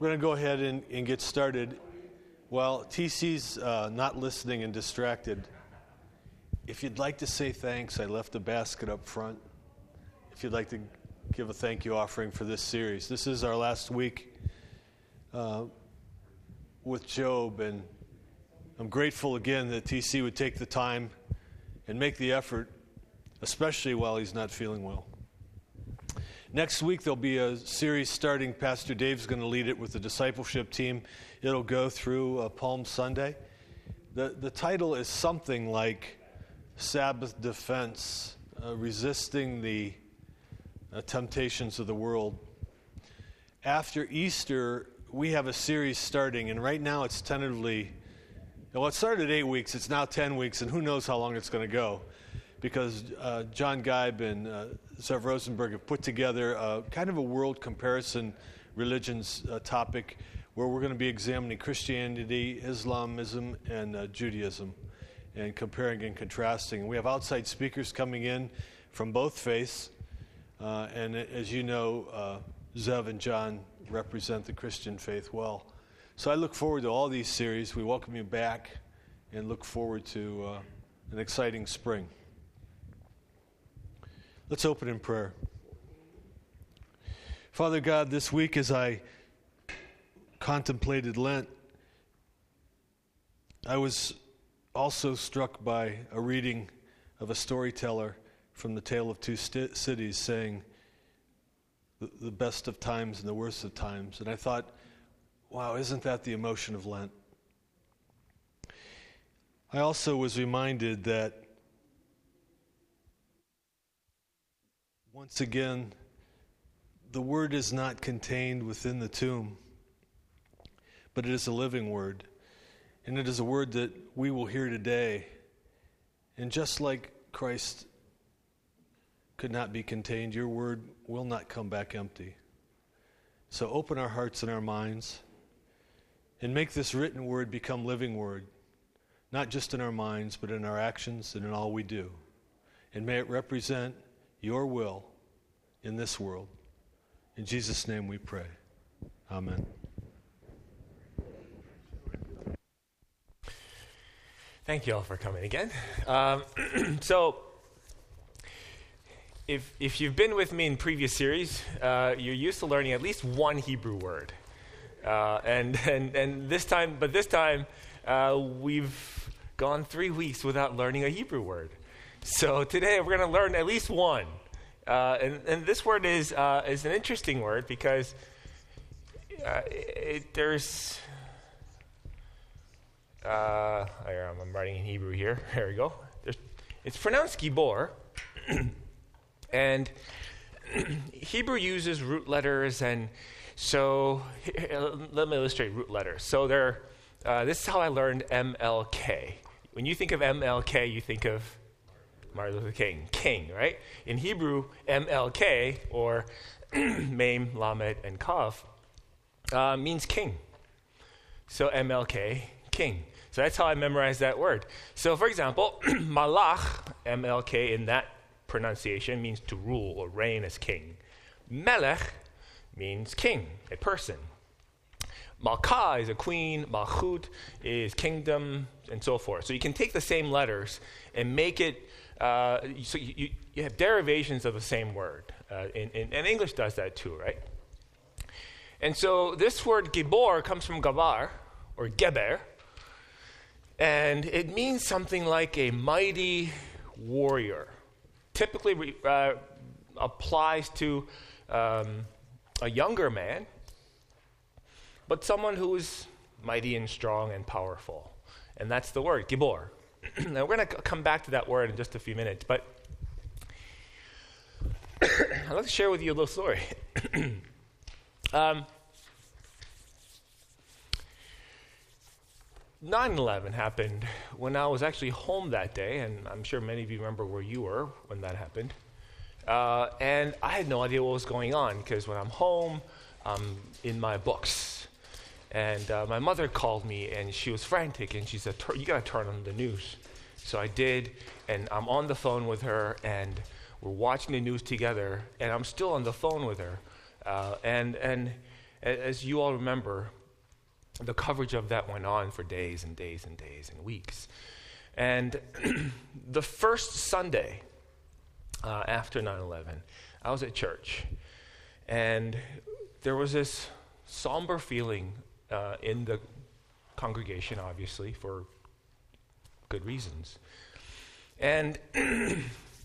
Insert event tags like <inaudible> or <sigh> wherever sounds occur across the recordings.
We're going to go ahead and, and get started. While TC's uh, not listening and distracted, if you'd like to say thanks, I left a basket up front. If you'd like to give a thank you offering for this series, this is our last week uh, with Job, and I'm grateful again that TC would take the time and make the effort, especially while he's not feeling well. Next week, there'll be a series starting. Pastor Dave's going to lead it with the discipleship team. It'll go through uh, Palm Sunday. The, the title is something like Sabbath Defense, uh, Resisting the uh, Temptations of the World. After Easter, we have a series starting, and right now it's tentatively, well, it started eight weeks, it's now 10 weeks, and who knows how long it's going to go because uh, John Geib and uh, Zev Rosenberg have put together a, kind of a world comparison religions uh, topic where we're going to be examining Christianity, Islamism, and uh, Judaism and comparing and contrasting. We have outside speakers coming in from both faiths. Uh, and as you know, uh, Zev and John represent the Christian faith well. So I look forward to all these series. We welcome you back and look forward to uh, an exciting spring. Let's open in prayer. Father God, this week as I contemplated Lent, I was also struck by a reading of a storyteller from the Tale of Two St- Cities saying, the, the best of times and the worst of times. And I thought, wow, isn't that the emotion of Lent? I also was reminded that Once again, the word is not contained within the tomb, but it is a living word. And it is a word that we will hear today. And just like Christ could not be contained, your word will not come back empty. So open our hearts and our minds and make this written word become living word, not just in our minds, but in our actions and in all we do. And may it represent your will in this world. In Jesus' name we pray. Amen. Thank you all for coming again. Um, <clears throat> so, if, if you've been with me in previous series, uh, you're used to learning at least one Hebrew word. Uh, and, <laughs> and, and this time, but this time, uh, we've gone three weeks without learning a Hebrew word. So today we're going to learn at least one. Uh, and, and, this word is, uh, is an interesting word because uh, it, there's. Uh, I'm writing in Hebrew here. <laughs> There we go. There's, it's pronounced gibor. <clears throat> and <clears throat> Hebrew uses root letters, and so let me illustrate root letters. So there, uh, this is how I learned MLK. When you think of MLK, you think of Martin Luther King, king, right? In Hebrew, MLK, or <clears throat> Mem, Lamed, and Kaf, uh, means king. So MLK, king. So that's how I memorized that word. So, for example, <clears throat> Malach, MLK, in that pronunciation, means to rule or reign as king. Melech means king, a person. Malka is a queen, Malchut is kingdom, and so forth. So you can take the same letters and make it uh, so you, you, have derivations of the same word. Uh, and English does that too, right? And so this word gibor comes from gavar, or geber, and it means something like a mighty warrior. Typically uh, applies to um, a younger man, but someone who is mighty and strong and powerful. And that's the word, gibor. <clears throat> now, we're going to come back to that word in just a few minutes, but I'd like to share with you a little story. <clears throat> um, 9 11 happened when I was actually home that day, and I'm sure many of you remember where you were when that happened. Uh, and I had no idea what was going on because when I'm home, I'm in my books and uh, my mother called me and she was frantic and she said, You got to turn on the news. So I did, and I'm on the phone with her, and we're watching the news together, and I'm still on the phone with her. Uh, and, and as you all remember, the coverage of that went on for days and days and days and weeks. And <clears throat> the first Sunday uh, after 9 11, I was at church. And there was this somber feeling uh, in the congregation, obviously, for good reasons. And <clears throat>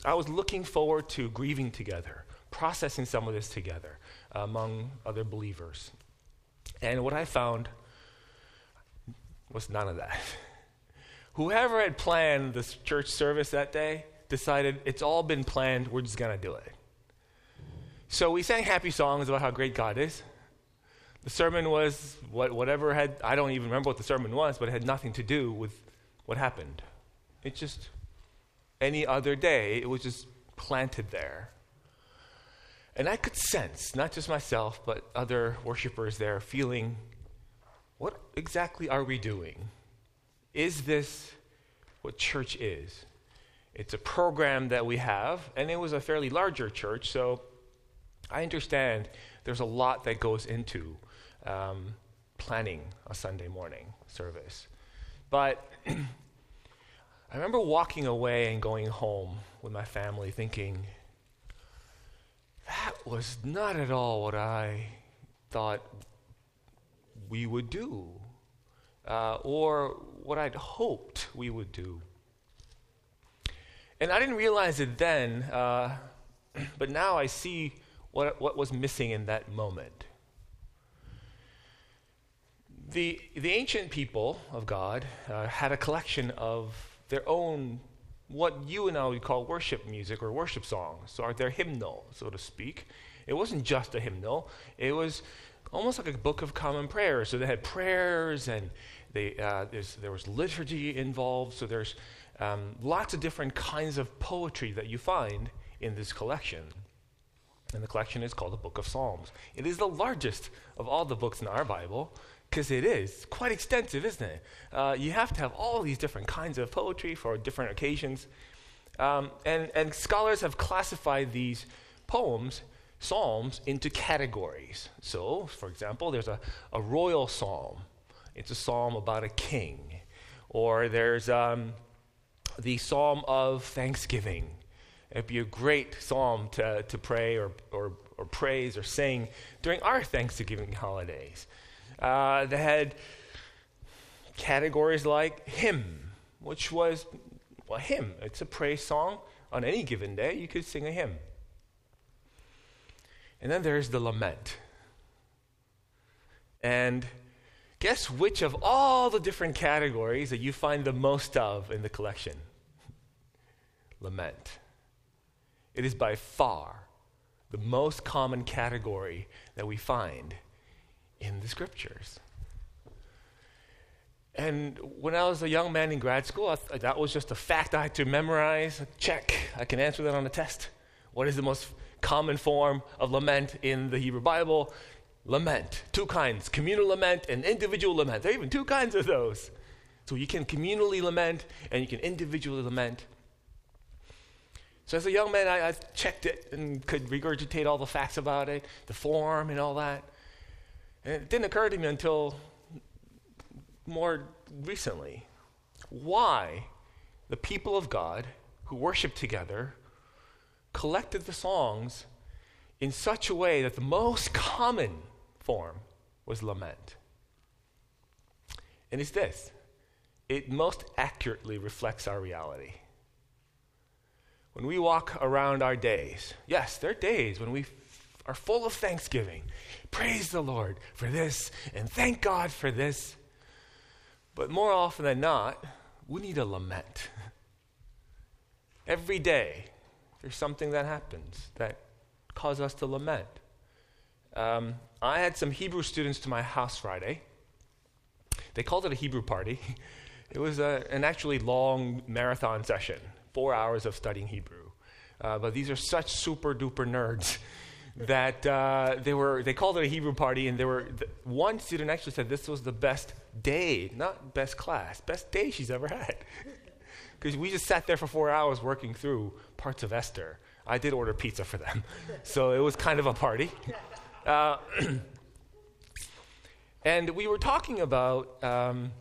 I was looking forward to grieving together, processing some of this together among other believers. And what I found was none of that. <laughs> Whoever had planned this church service that day decided it's all been planned, we're just going to do it. So we sang happy songs about how great God is. The sermon was what, whatever had, I don't even remember what the sermon was, but it had nothing to do with what happened. It just, any other day, it was just planted there. And I could sense, not just myself, but other worshipers there, feeling what exactly are we doing? Is this what church is? It's a program that we have, and it was a fairly larger church, so I understand there's a lot that goes into um, planning a Sunday morning service. But <clears throat> I remember walking away and going home with my family thinking, that was not at all what I thought we would do, uh, or what I'd hoped we would do. And I didn't realize it then, uh, <clears throat> but now I see what, what was missing in that moment. The, the ancient people of God uh, had a collection of their own, what you and I would call worship music or worship songs, so their hymnal, so to speak. It wasn't just a hymnal, it was almost like a book of common prayers. So they had prayers and they, uh, there was liturgy involved. So there's um, lots of different kinds of poetry that you find in this collection. And the collection is called the Book of Psalms. It is the largest of all the books in our Bible because it is quite extensive, isn't it? Uh, you have to have all these different kinds of poetry for different occasions. Um, and, and scholars have classified these poems psalms into categories. So, for example, there's a, a royal psalm, it's a psalm about a king. Or there's um, the psalm of thanksgiving. It'd be a great psalm to, to pray or, or, or praise or sing during our Thanksgiving holidays. Uh, they had categories like hymn, which was a hymn. It's a praise song. On any given day, you could sing a hymn. And then there's the lament. And guess which of all the different categories that you find the most of in the collection? lament. It is by far the most common category that we find in the scriptures. And when I was a young man in grad school, th- that was just a fact I had to memorize. Check, I can answer that on a test. What is the most common form of lament in the Hebrew Bible. Lament, two kinds communal lament and individual lament. There are even two kinds of those. So you can communally lament and you can individually lament. So as a young man, I, I, checked it and could regurgitate all the facts about it, the form and all that. And it didn't occur to me until more recently why the people of God who worship together collected the songs in such a way that the most common form was lament. And it's this it most accurately reflects our reality. When we walk around our days, yes, there are days when we are full of thanksgiving. Praise the Lord for this, and thank God for this. But more often than not, we need a lament. <laughs> Every day, there's something that happens that causes us to lament. Um, I had some Hebrew students to my house Friday. They called it a Hebrew party. <laughs> It was a, an actually long marathon session, four hours of studying Hebrew. Uh, but these are such super duper nerds <laughs> that uh, they were they called it a Hebrew party, and they were th- one student actually said this was the best day, not best class, best day she's ever had. <laughs> Because we just sat there for four hours working through parts of Esther. I did order pizza for them. <laughs> so it was kind of a party. <laughs> Uh, <clears throat> And we were talking about um,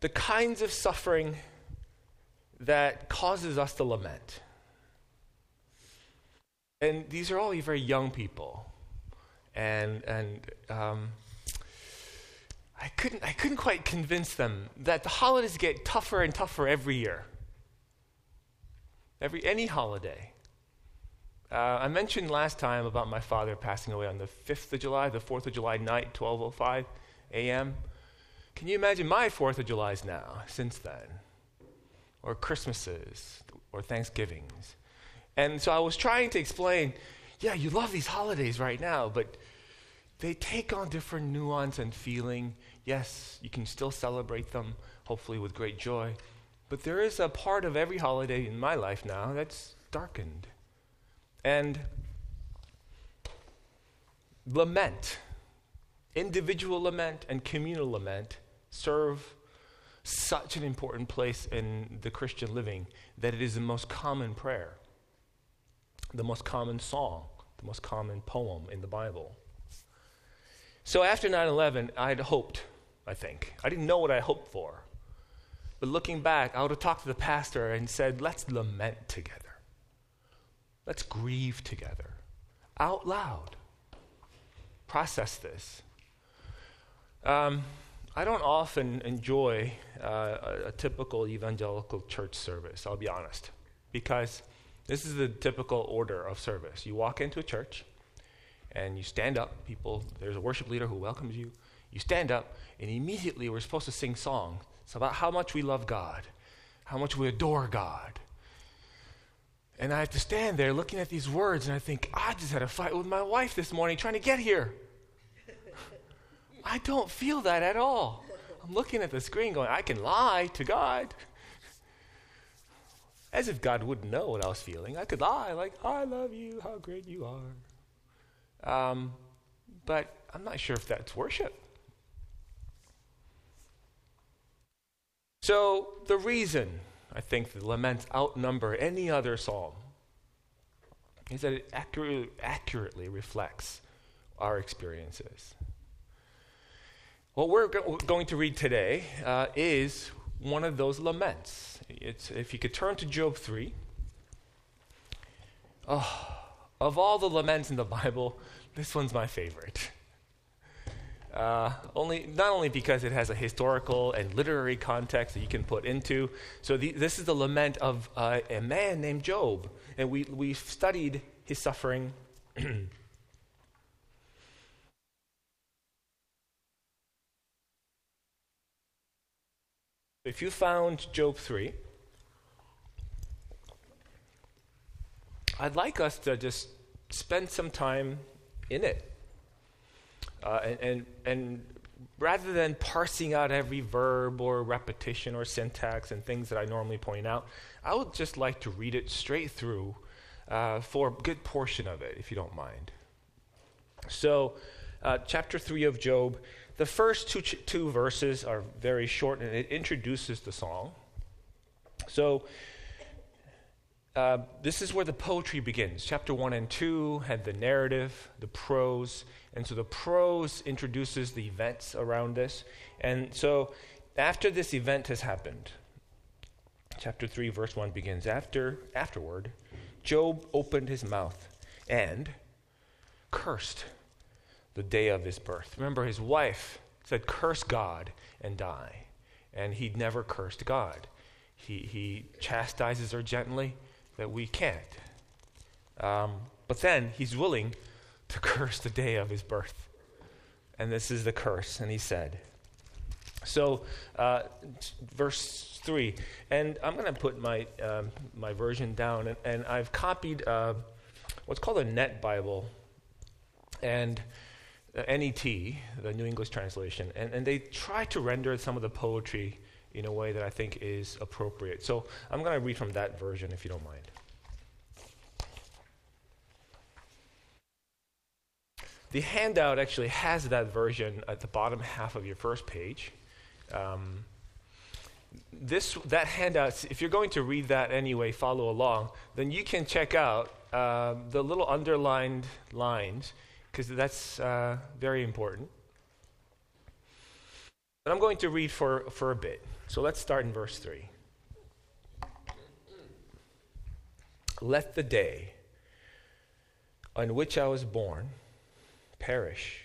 the kinds of suffering that causes us to lament. And these are all very young people. And, and um, I, couldn't, I couldn't quite convince them that the holidays get tougher and tougher every year. Every, any holiday. Uh, I mentioned last time about my father passing away on the 5th of July, the 4th of July night, 12.05 a.m. Can you imagine my 4th of July's now, since then? Or Christmases, or Thanksgivings. And so I was trying to explain, yeah, you love these holidays right now, but they take on different nuance and feeling. Yes, you can still celebrate them, hopefully with great joy. But there is a part of every holiday in my life now that's darkened and lament, individual lament and communal lament, serve such an important place in the Christian living that it is the most common prayer, the most common song, the most common poem in the Bible. So after 9 11, I had hoped, I think. I didn't know what I hoped for. But looking back, I would have talked to the pastor and said, let's lament together. Let's grieve together out loud. Process this. Um, I don't often enjoy uh, a, a, typical evangelical church service, I'll be honest, because this is the typical order of service. You walk into a church and you stand up, people, there's a worship leader who welcomes you. You stand up, and immediately we're supposed to sing songs about how much we love God, how much we adore God, and I have to stand there looking at these words, and I think, I just had a fight with my wife this morning trying to get here. <laughs> I don't feel that at all. I'm looking at the screen going, I can lie to God. As if God wouldn't know what I was feeling. I could lie, like, I love you, how great you are. Um, but I'm not sure if that's worship. So, the reason I think the laments outnumber any other psalm is that it accurately, accurately reflects our experiences. What we're go- going to read today uh, is one of those laments. It's, if you could turn to Job 3. Oh, of all the laments in the Bible, this one's my favorite. Uh, only not only because it has a historical and literary context that you can put into. So the, this is the lament of uh, a man named Job, and we we've studied his suffering. <clears throat> if you found Job three, I'd like us to just spend some time in it. Uh, and, and, and rather than parsing out every verb or repetition or syntax and things that I normally point out, I would just like to read it straight through uh, for a good portion of it, if you don't mind. So, uh, chapter 3 of Job, the first two, ch- two verses are very short and it introduces the song. So, uh, this is where the poetry begins. Chapter 1 and 2 had the narrative, the prose, and so the prose introduces the events around this. And so after this event has happened, chapter 3, verse 1 begins After, Afterward, Job opened his mouth and cursed the day of his birth. Remember, his wife said, Curse God and die. And he never cursed God. He, he chastises her gently that we can't. Um, but then he's willing to <laughs> curse the day of his birth. And this is the curse. And he said, so, uh, verse 3, and I'm going to put my, um, my version down, and, and I've copied uh, what's called a Net Bible and NET, the New English Translation, and, and they try to render some of the poetry in a way that I think is appropriate. So, I'm going to read from that version if you don't mind. The handout actually has that version at the bottom half of your first page. Um, this that handout, if you're going to read that anyway, follow along, then you can check out uh, the little underlined lines because that's uh, very important. But I'm going to read for, for a bit. So let's start in verse 3. Let the day on which I was born perish,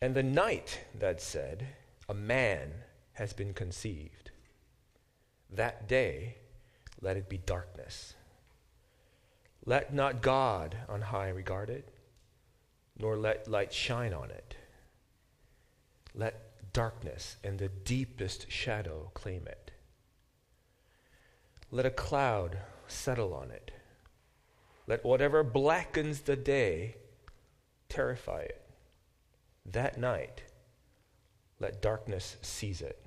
and the night that said, A man has been conceived. That day, let it be darkness. Let not God on high regard it, nor let light shine on it. Let darkness and the deepest shadow claim it. Let a cloud settle on it. Let whatever blackens the day terrify it. That night, let darkness seize it.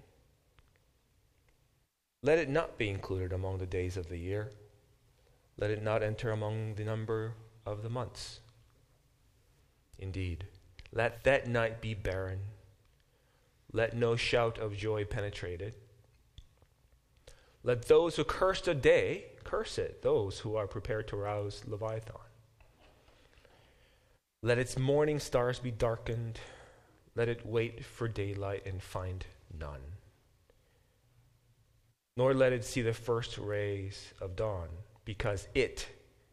Let it not be included among the days of the year. Let it not enter among the number of the months. Indeed, let that night be barren. Let no shout of joy penetrate it. Let those who curse the day curse it, those who are prepared to rouse Leviathan. Let its morning stars be darkened. Let it wait for daylight and find none. Nor let it see the first rays of dawn, because it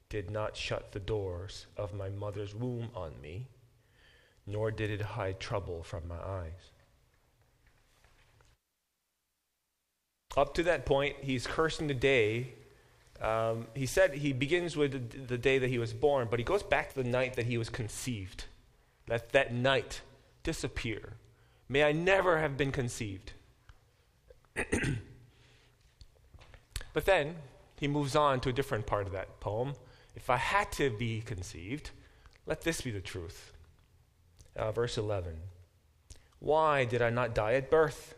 did not shut the doors of my mother's womb on me, nor did it hide trouble from my eyes. Up to that point, he's cursing the day. Um, he said he begins with the, the day that he was born, but he goes back to the night that he was conceived. Let that night disappear. May I never have been conceived. <clears throat> but then he moves on to a different part of that poem. If I had to be conceived, let this be the truth. Uh, verse 11 Why did I not die at birth?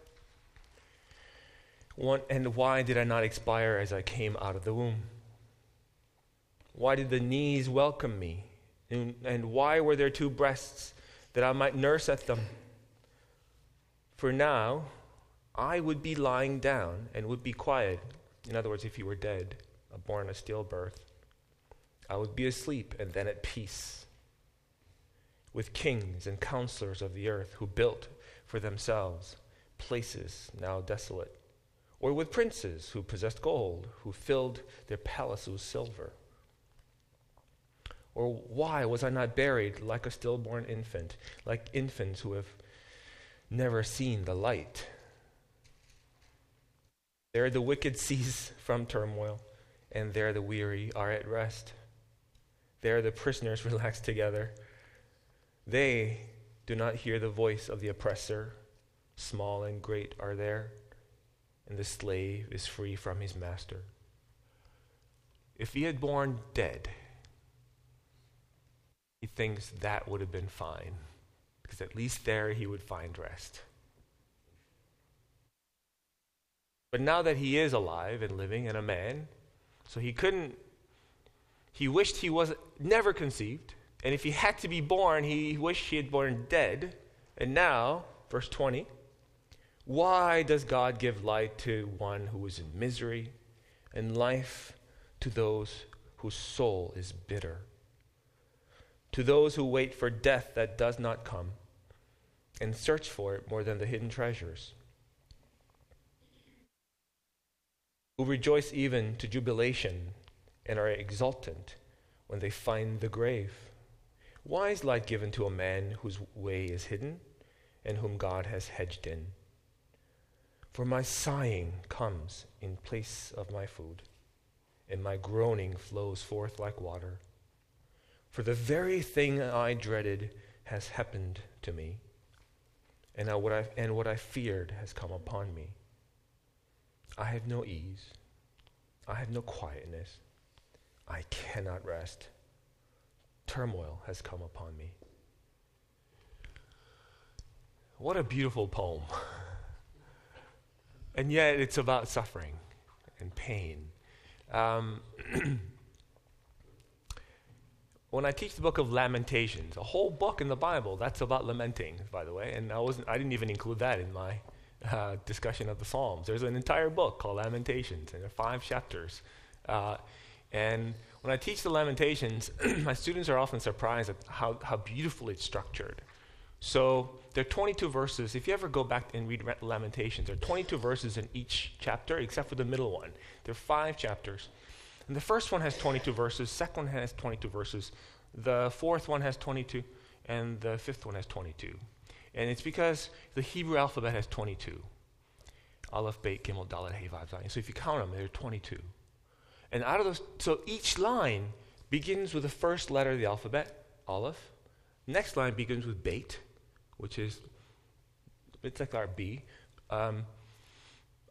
and why did I not expire as I came out of the womb? Why did the knees welcome me? And, and why were there two breasts that I might nurse at them? For now, I would be lying down and would be quiet. In other words, if you were dead, born a stillbirth, I would be asleep and then at peace with kings and counselors of the earth who built for themselves places now desolate or with princes who possessed gold, who filled their palaces with silver? Or why was I not buried like a stillborn infant, like infants who have never seen the light? There the wicked cease from turmoil, and there the weary are at rest. There the prisoners <laughs> relax together. They do not hear the voice of the oppressor. Small and great are there and the slave is free from his master. If he had born dead, he thinks that would have been fine, because at least there he would find rest. But now that he is alive and living and a man, so he couldn't, he wished he was never conceived. And if he had to be born, he wished he had born dead. And now, verse 20, why does God give light to one who is in misery and life to those whose soul is bitter? To those who wait for death that does not come and search for it more than the hidden treasures? Who rejoice even to jubilation and are exultant when they find the grave? Why is light given to a man whose way is hidden and whom God has hedged in? For my sighing comes in place of my food, and my groaning flows forth like water. For the very thing I dreaded has happened to me, and, I, what, I, and what I feared has come upon me. I have no ease, I have no quietness, I cannot rest. Turmoil has come upon me. What a beautiful poem. And yet it's about suffering and pain. Um, <clears throat> when I teach the book of Lamentations, a whole book in the Bible that's about lamenting, by the way, and I wasn't, I didn't even include that in my uh, discussion of the Psalms. There's an entire book called Lamentations, and there are five chapters. Uh, And when I teach the Lamentations, <clears throat> my students are often surprised at how, how beautifully it's structured. So there are 22 verses. If you ever go back and read Lamentations, there are 22 verses in each chapter, except for the middle one. There are five chapters. And the first one has 22 verses, second one has 22 verses, the fourth one has 22, and the fifth one has 22. And it's because the Hebrew alphabet has 22. Aleph, Beit, Gimel, Dalet, Hey, Vav. So if you count them, there are 22. And out of those, so each line begins with the first letter of the alphabet, Aleph. Next line begins with Beit, which is, it's like our B. Um,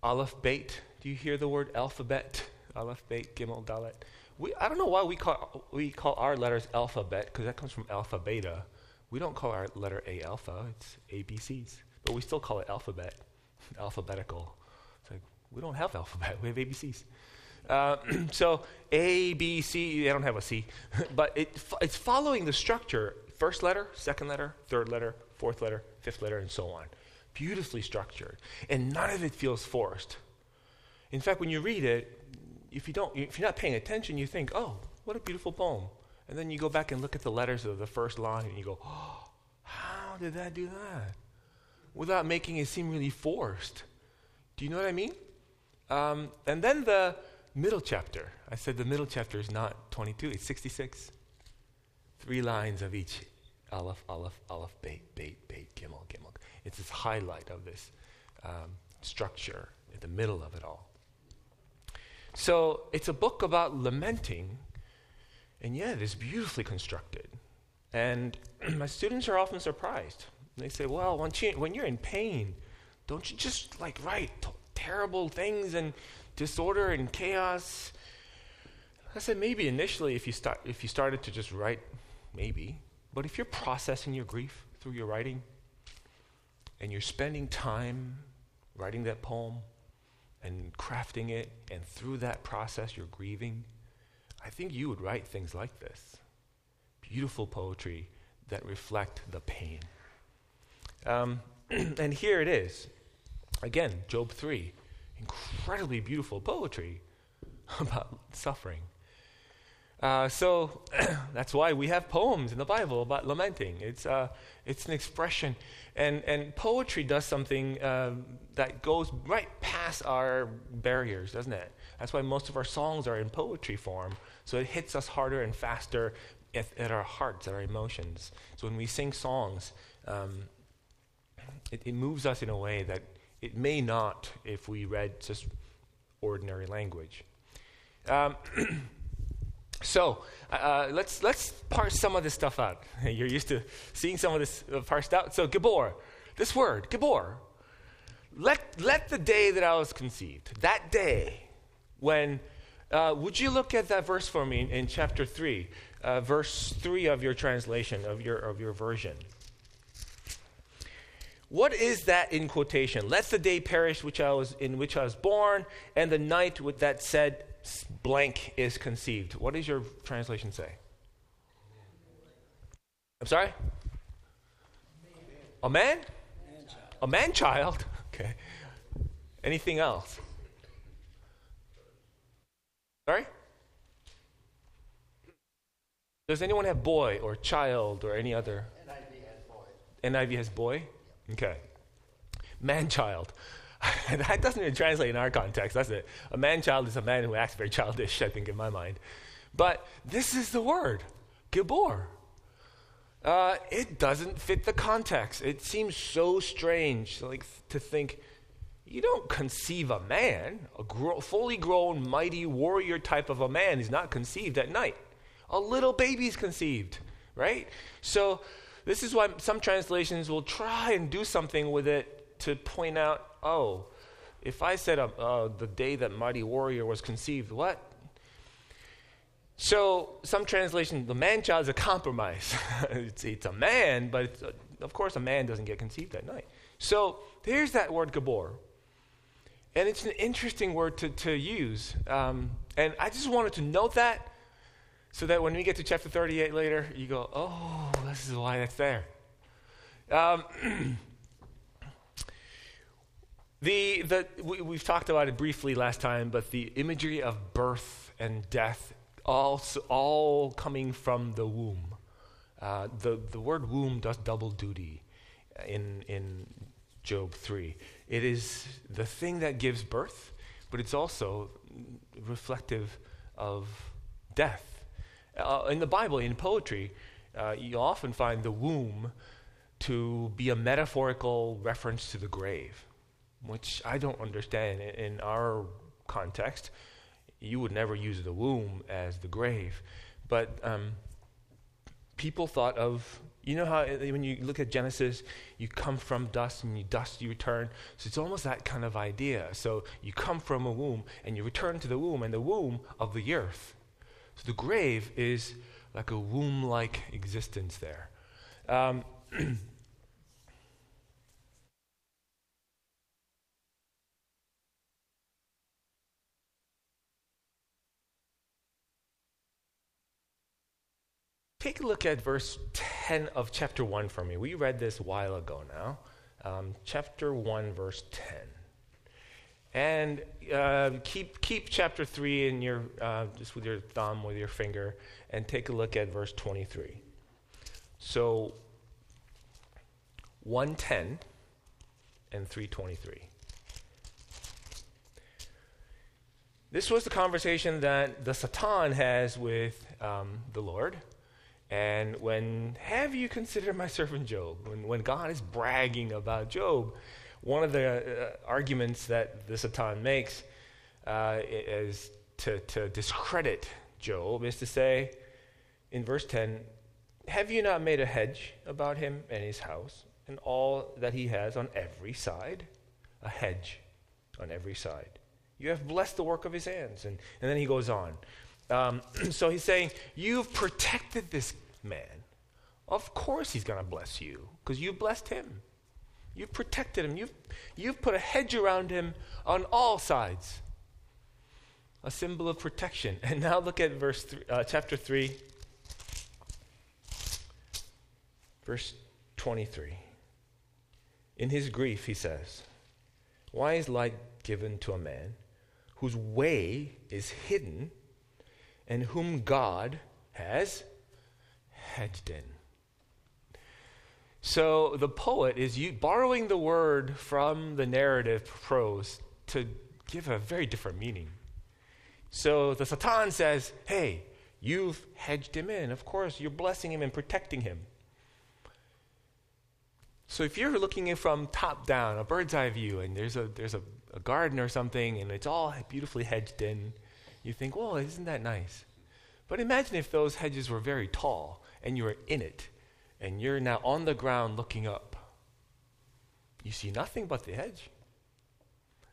Aleph, Beit. Do you hear the word alphabet? Aleph, Beit, Gimel, Dalet. We, I don't know why we call, we call our letters alphabet, because that comes from alpha, beta. We don't call our letter A alpha, it's ABCs. But we still call it alphabet, alphabetical. It's like, we don't have alphabet, we have ABCs. Uh, <clears throat> so A, B, C, they don't have a C. <laughs> but it, it's following the structure first letter, second letter, third letter, fourth letter, fifth letter, and so on. Beautifully structured. And none of it feels forced. In fact, when you read it, if, you don't, if you're not paying attention, you think, oh, what a beautiful poem. And then you go back and look at the letters of the first line and you go, oh, how did that do that? Without making it seem really forced. Do you know what I mean? Um, and then the middle chapter. I said the middle chapter is not 22, it's 66. Three lines of each Aleph, Aleph, Aleph, Beit, Beit, Beit, Gimel, Gimel. It's this highlight of this um, structure in the middle of it all. So it's a book about lamenting, and yet it's beautifully constructed. And <clears throat> my students are often surprised. They say, well, when, you, when you're in pain, don't you just like write t- terrible things and disorder and chaos? I said, maybe initially if you, start, if you started to just write, maybe. But if you're processing your grief through your writing and you're spending time writing that poem, and crafting it, and through that process, you're grieving, I think you would write things like this beautiful poetry that reflect the pain. Um, <clears throat> and here it is. Again, Job 3. Incredibly beautiful poetry <laughs> about suffering. Uh, so <clears throat> that's why we have poems in the Bible about lamenting. It's, uh, it's an expression. And, and poetry does something um, that goes right past our barriers, doesn't it? That's why most of our songs are in poetry form. So it hits us harder and faster at, at our hearts, at our emotions. So when we sing songs, um, it, it moves us in a way that it may not if we read just ordinary language. Um, <clears throat> So uh, let's let's parse some of this stuff out. <laughs> You're used to seeing some of this uh, parsed out. So gibor, this word gibor, Let let the day that I was conceived, that day when. Uh, would you look at that verse for me in, in chapter three, uh, verse three of your translation of your of your version? What is that in quotation? Let the day perish which I was in which I was born, and the night with that said blank is conceived. What does your translation say? I'm sorry? A man? A man child? <laughs> Okay. Anything else? Sorry? Does anyone have boy or child or any other? NIV has boy. NIV has boy? Okay. Man child. <laughs> that doesn't even translate in our context, does it? A man child is a man who acts very childish, I think, in my mind. But this is the word, Gibor. Uh, it doesn't fit the context. It seems so strange, like to think you don't conceive a man, a gro- fully grown, mighty warrior type of a man is not conceived at night. A little baby's conceived, right? So this is why some translations will try and do something with it to point out oh, if I said uh, uh, the day that Mighty Warrior was conceived, what? So, some translation, the man child is a compromise. <laughs> it's, it's, a man, but a, uh, of course, a man doesn't get conceived at night. So, there's that word gibor. And it's an interesting word to, to use. Um, and I just wanted to note that so that when we get to chapter 38 later, you go, oh, this is why that's there. Um, <clears throat> The, the, we, we've talked about it briefly last time, but the imagery of birth and death all, all coming from the womb. Uh, the, the word womb does double duty in, in Job 3. It is the thing that gives birth, but it's also reflective of death. Uh, in the Bible, in poetry, uh, you often find the womb to be a metaphorical reference to the grave, which I don't understand in, our context. You would never use the womb as the grave. But um, people thought of you know how uh, when you look at Genesis, you come from dust and you dust you return. So it's almost that kind of idea. So you come from a womb and you return to the womb and the womb of the earth. So the grave is like a womb like existence there. Um, <clears throat> Take a look at verse 10 of chapter 1 for me. We read this a while ago now. Um, chapter 1, verse 10. And uh, keep, keep chapter 3 in your, uh, just with your thumb, with your finger, and take a look at verse 23. So, 110 and 323. This was the conversation that the Satan has with um, the Lord. And when have you considered my servant Job? When, when God is bragging about Job, one of the uh, arguments that the Satan makes uh, is to, to discredit Job is to say, in verse 10, Have you not made a hedge about him and his house and all that he has on every side? A hedge on every side. You have blessed the work of his hands. And, and then he goes on. Um, <clears throat> so he's saying, You've protected this man, of course he's going to bless you because you blessed him. You've protected him. You've, you've put a hedge around him on all sides. A symbol of protection. And now look at verse uh, chapter 3, verse 23. In his grief, he says, Why is light given to a man whose way is hidden and whom God has hedged in. So the poet is borrowing the word from the narrative prose to give a very different meaning. So the Satan says, Hey, you've hedged him in. Of course, you're blessing him and protecting him. So if you're looking from top down, a bird's eye view, and there's a there's a, a garden or something, and it's all beautifully hedged in, you think, "Well, isn't that nice?" But imagine if those hedges were very tall and you are in it, and you're now on the ground looking up. You see nothing but the hedge.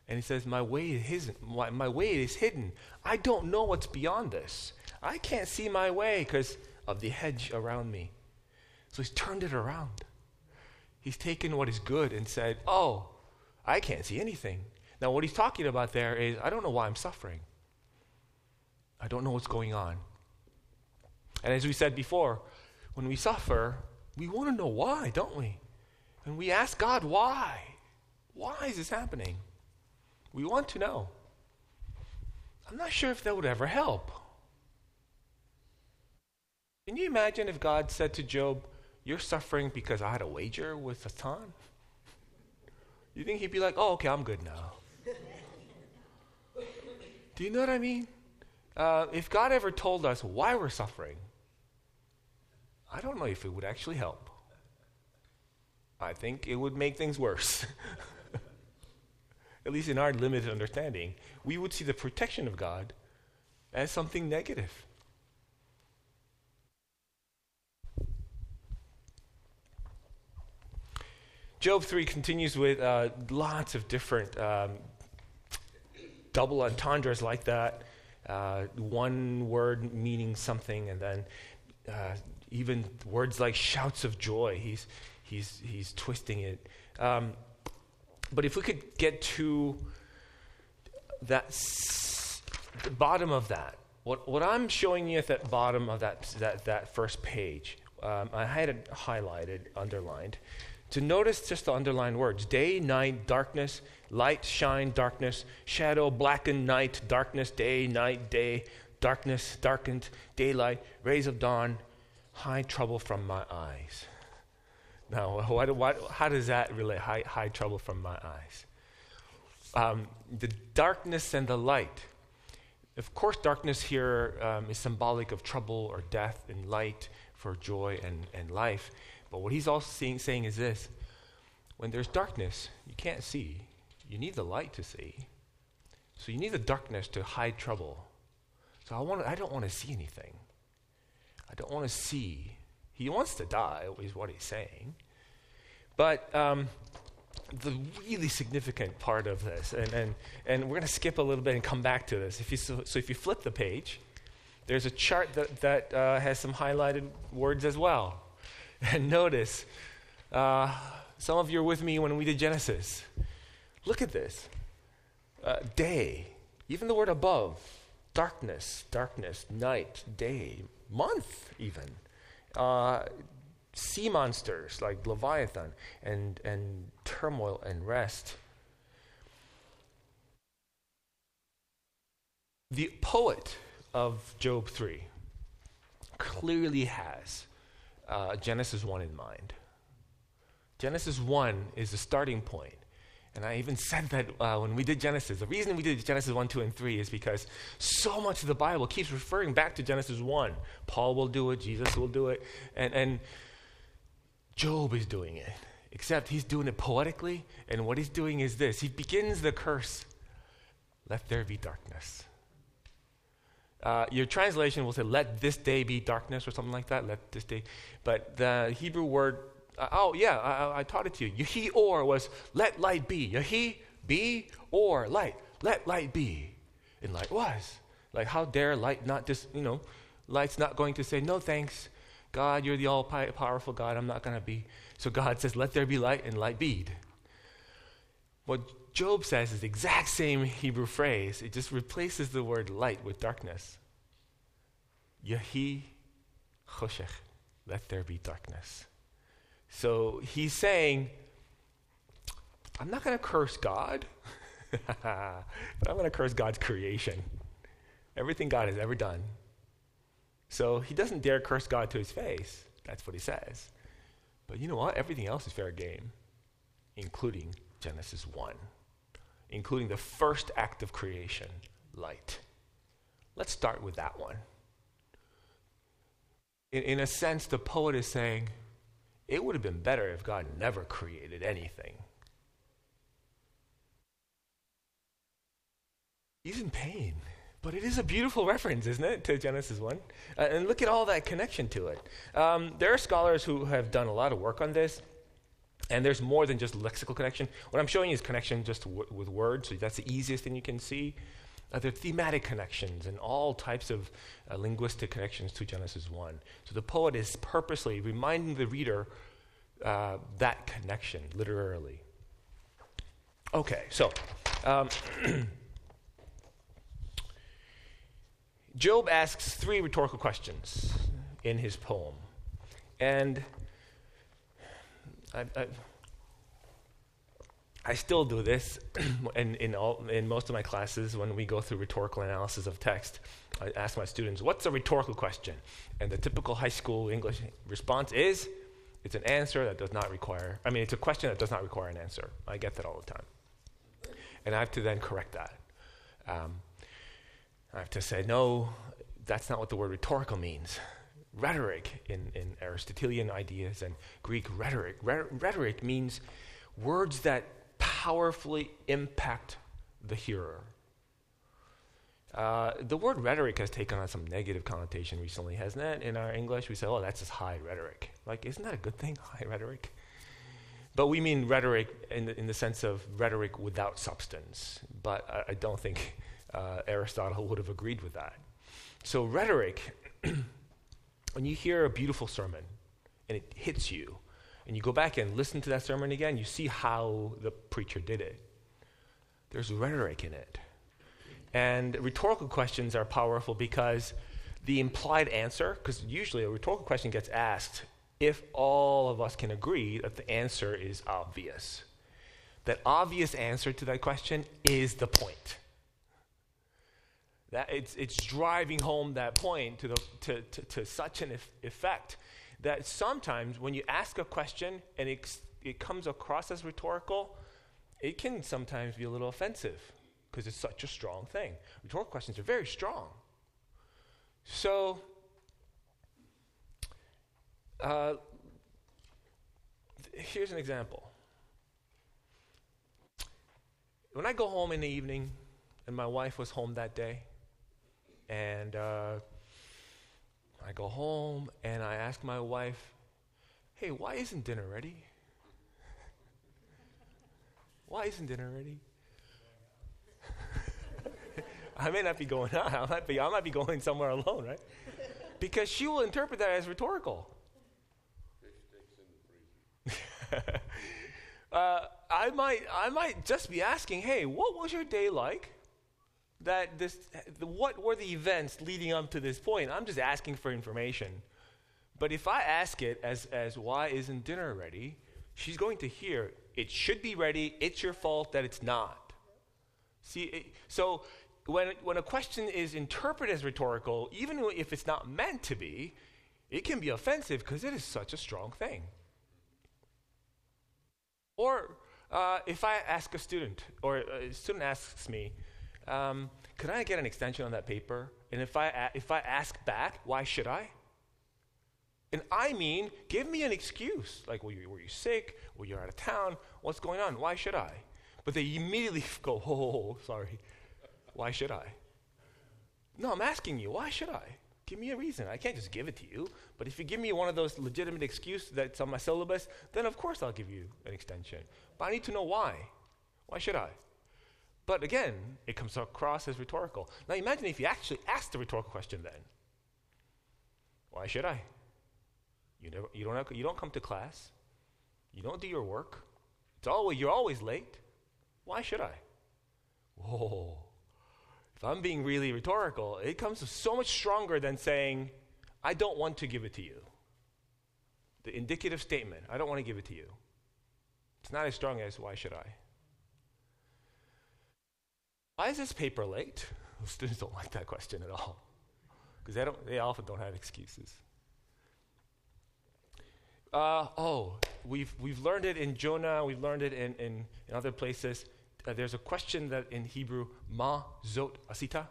And he says, My way is my, my way is hidden. I don't know what's beyond this. I can't see my way because of the hedge around me. So he's turned it around. He's taken what is good and said, Oh, I can't see anything. Now, what he's talking about there is, I don't know why I'm suffering. I don't know what's going on. And as we said before, when we suffer, we want to know why, don't we? And we ask God, why? Why is this happening? We want to know. I'm not sure if that would ever help. Can you imagine if God said to Job, You're suffering because I had a wager with Satan? You think he'd be like, Oh, okay, I'm good now. Do you know what I mean? Uh, if God ever told us why we're suffering, I don't know if it would actually help. I think it would make things worse. <laughs> At least in our limited understanding, we would see the protection of God as something negative. Job 3 continues with uh, lots of different um, double entendres like that. Uh, one word meaning something, and then uh, even words like shouts of joy. He's, he's, he's twisting it. Um, but if we could get to that s- the bottom of that, what, what I'm showing you at that bottom of that, that, that first page, um, I had it highlighted, underlined, to notice just the underlined words day, night, darkness, light, shine, darkness, shadow, blacken, night, darkness, day, night, day, Darkness, darkened, daylight, rays of dawn, hide trouble from my eyes. Now, <laughs> what, what, how does that relate? Hide, hide trouble from my eyes. Um, the darkness and the light. Of course, darkness here um, is symbolic of trouble or death, and light for joy and, and life. But what he's also seeing, saying is this when there's darkness, you can't see. You need the light to see. So you need the darkness to hide trouble. So I, want I don't want to see anything. I don't want to see. He wants to die, is what he's saying. But um, the really significant part of this, and, and, and we're going to skip a little bit and come back to this. If you, so, so if you flip the page, there's a chart that, that uh, has some highlighted words as well. <laughs> And notice, uh, some of you are with me when we did Genesis. Look at this uh, day, even the word above, darkness, darkness, night, day, month, even. Uh, sea monsters like Leviathan and, and turmoil and rest. The poet of Job 3 clearly has uh, Genesis 1 in mind. Genesis 1 is the starting point. And I even said that uh, when we did Genesis. The reason we did Genesis 1, 2, and 3 is because so much of the Bible keeps referring back to Genesis 1. Paul will do it, Jesus will do it, and, and Job is doing it. Except he's doing it poetically, and what he's doing is this he begins the curse let there be darkness. Uh, your translation will say, let this day be darkness, or something like that. Let this day. But the Hebrew word oh, yeah, I, I, taught it to you. Yahi or was let light be. Yahi, be, or light. Let light be. And light was. Like, how dare light not just, you know, light's not going to say, no thanks. God, you're the all powerful God. I'm not going to be. So God says, let there be light, and light be. What Job says is the exact same Hebrew phrase. It just replaces the word light with darkness. Yahi choshech. Let there be darkness. So he's saying, I'm not going to curse God, <laughs> but I'm going to curse God's creation. Everything God has ever done. So he doesn't dare curse God to his face. That's what he says. But you know what? Everything else is fair game, including Genesis 1, including the first act of creation, light. Let's start with that one. In, in a sense, the poet is saying, it would have been better if God never created anything. In pain. But it is a beautiful reference, isn't it, to Genesis 1? Uh, and look at all that connection to it. Um, there are scholars who have done a lot of work on this, and there's more than just lexical connection. What I'm showing you is connection just w- with words, so that's the easiest thing you can see. Uh, there are thematic connections and all types of uh, linguistic connections to Genesis 1. So the poet is purposely reminding the reader uh, that connection, literally. Okay, so um, <clears throat> Job asks three rhetorical questions in his poem. And I, I, I still do this <clears throat> in, in, all, in most of my classes when we go through rhetorical analysis of text. I ask my students, What's a rhetorical question? And the typical high school English response is, It's an answer that does not require, I mean, it's a question that does not require an answer. I get that all the time. And I have to then correct that. Um, I have to say, no, that's not what the word rhetorical means. Rhetoric in, in Aristotelian ideas and Greek rhetoric. rhetoric means words that powerfully impact the hearer. Uh, the word rhetoric has taken on some negative connotation recently, hasn't it? In our English, we say, oh, that's just high rhetoric. Like, isn't that a good thing, <laughs> high rhetoric? But we mean rhetoric in the, in the sense of rhetoric without substance. But I, I don't think uh, Aristotle would have agreed with that. So, rhetoric, <clears throat> when you hear a beautiful sermon and it hits you, and you go back and listen to that sermon again, you see how the preacher did it. There's rhetoric in it. And rhetorical questions are powerful because the implied answer, because usually a rhetorical question gets asked if all of us can agree that the answer is obvious. That obvious answer to that question is the point. That it's, it's driving home that point to, the, to, to, to such an effect that sometimes when you ask a question and it, it comes across as rhetorical, it can sometimes be a little offensive because it's such a strong thing. Rhetorical questions are very strong. So, uh, th- here's an example. When I go home in the evening, and my wife was home that day, and uh, I go home and I ask my wife, hey, why isn't dinner ready? <laughs> why isn't dinner ready? <laughs> I may not be going out. <laughs> I might be, I might be going somewhere alone, right? Because she will interpret that as rhetorical. uh, I might, I might just be asking, hey, what was your day like? That this, what were the events leading up to this point? I'm just asking for information. But if I ask it as, as why isn't dinner ready, she's going to hear it should be ready, it's your fault that it's not. See, it, so when, when a question is interpreted as rhetorical, even if it's not meant to be, it can be offensive because it is such a strong thing. Or uh, if I ask a student, or a student asks me, um, could I get an extension on that paper? And if I, if I ask back, why should I? And I mean, give me an excuse. Like, were you, were you sick? Were you're out of town? What's going on? Why should I? But they immediately <laughs> go, oh, sorry. Why should I? No, I'm asking you, why should I? Give me a reason. I can't just give it to you. But if you give me one of those legitimate excuses that's on my syllabus, then of course I'll give you an extension. But I need to know why. Why should I? But again, it comes across as rhetorical. Now imagine if you actually asked the rhetorical question then. Why should I? You, never, you, don't have, you don't come to class. You don't do your work. It's always, you're always late. Why should I? Whoa. If I'm being really rhetorical, it comes so much stronger than saying, I don't want to give it to you. The indicative statement, I don't want to give it to you. It's not as strong as, why should I? Why is this paper late? <laughs> Students don't like that question at all because they, don't, they often don't have excuses. Uh, oh, we've, we've learned it in Jonah, we've learned it in, in, in other places. Uh, there's a question that in Hebrew, ma zot asita.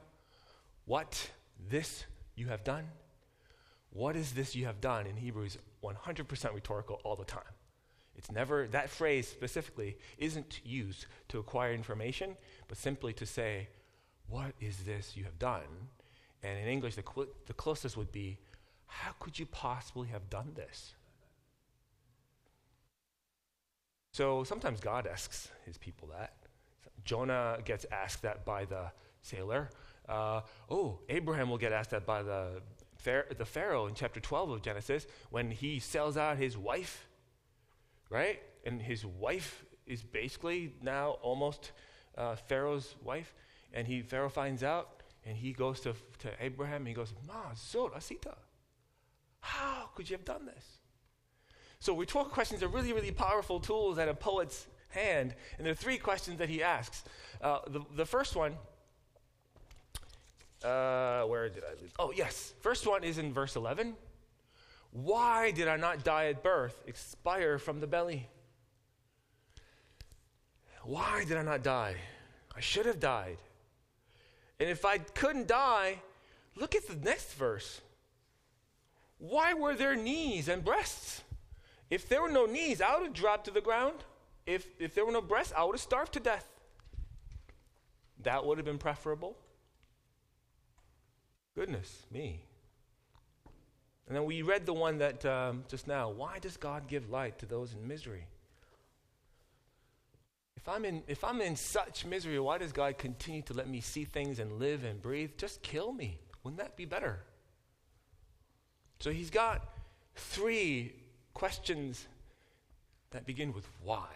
What this you have done? What is this you have done? In Hebrew is 100% rhetorical all the time. It's never, that phrase specifically isn't used to acquire information, but simply to say, What is this you have done? And in English, the, cl- the closest would be, How could you possibly have done this? So sometimes God asks his people that. Jonah gets asked that by the sailor. Uh, oh, Abraham will get asked that by the, the Pharaoh in chapter 12 of Genesis when he sells out his wife right? And his wife is basically now almost uh, Pharaoh's wife. And he Pharaoh finds out, and he goes to, to Abraham, and he goes, Ma, Zot, Asita. How could you have done this? So rhetorical questions are really, really powerful tools at a poet's hand. And there are three questions that he asks. Uh, the, the first one, uh, where did I lose? Oh, yes. First one is in verse 11. Why did I not die at birth, expire from the belly? Why did I not die? I should have died. And if I couldn't die, look at the next verse. Why were there knees and breasts? If there were no knees, I would have dropped to the ground. If, if there were no breasts, I would have starved to death. That would have been preferable. Goodness me. And then we read the one that um, just now. Why does God give light to those in misery? If I'm, in, if I'm in such misery, why does God continue to let me see things and live and breathe? Just kill me. Wouldn't that be better? So he's got three questions that begin with why.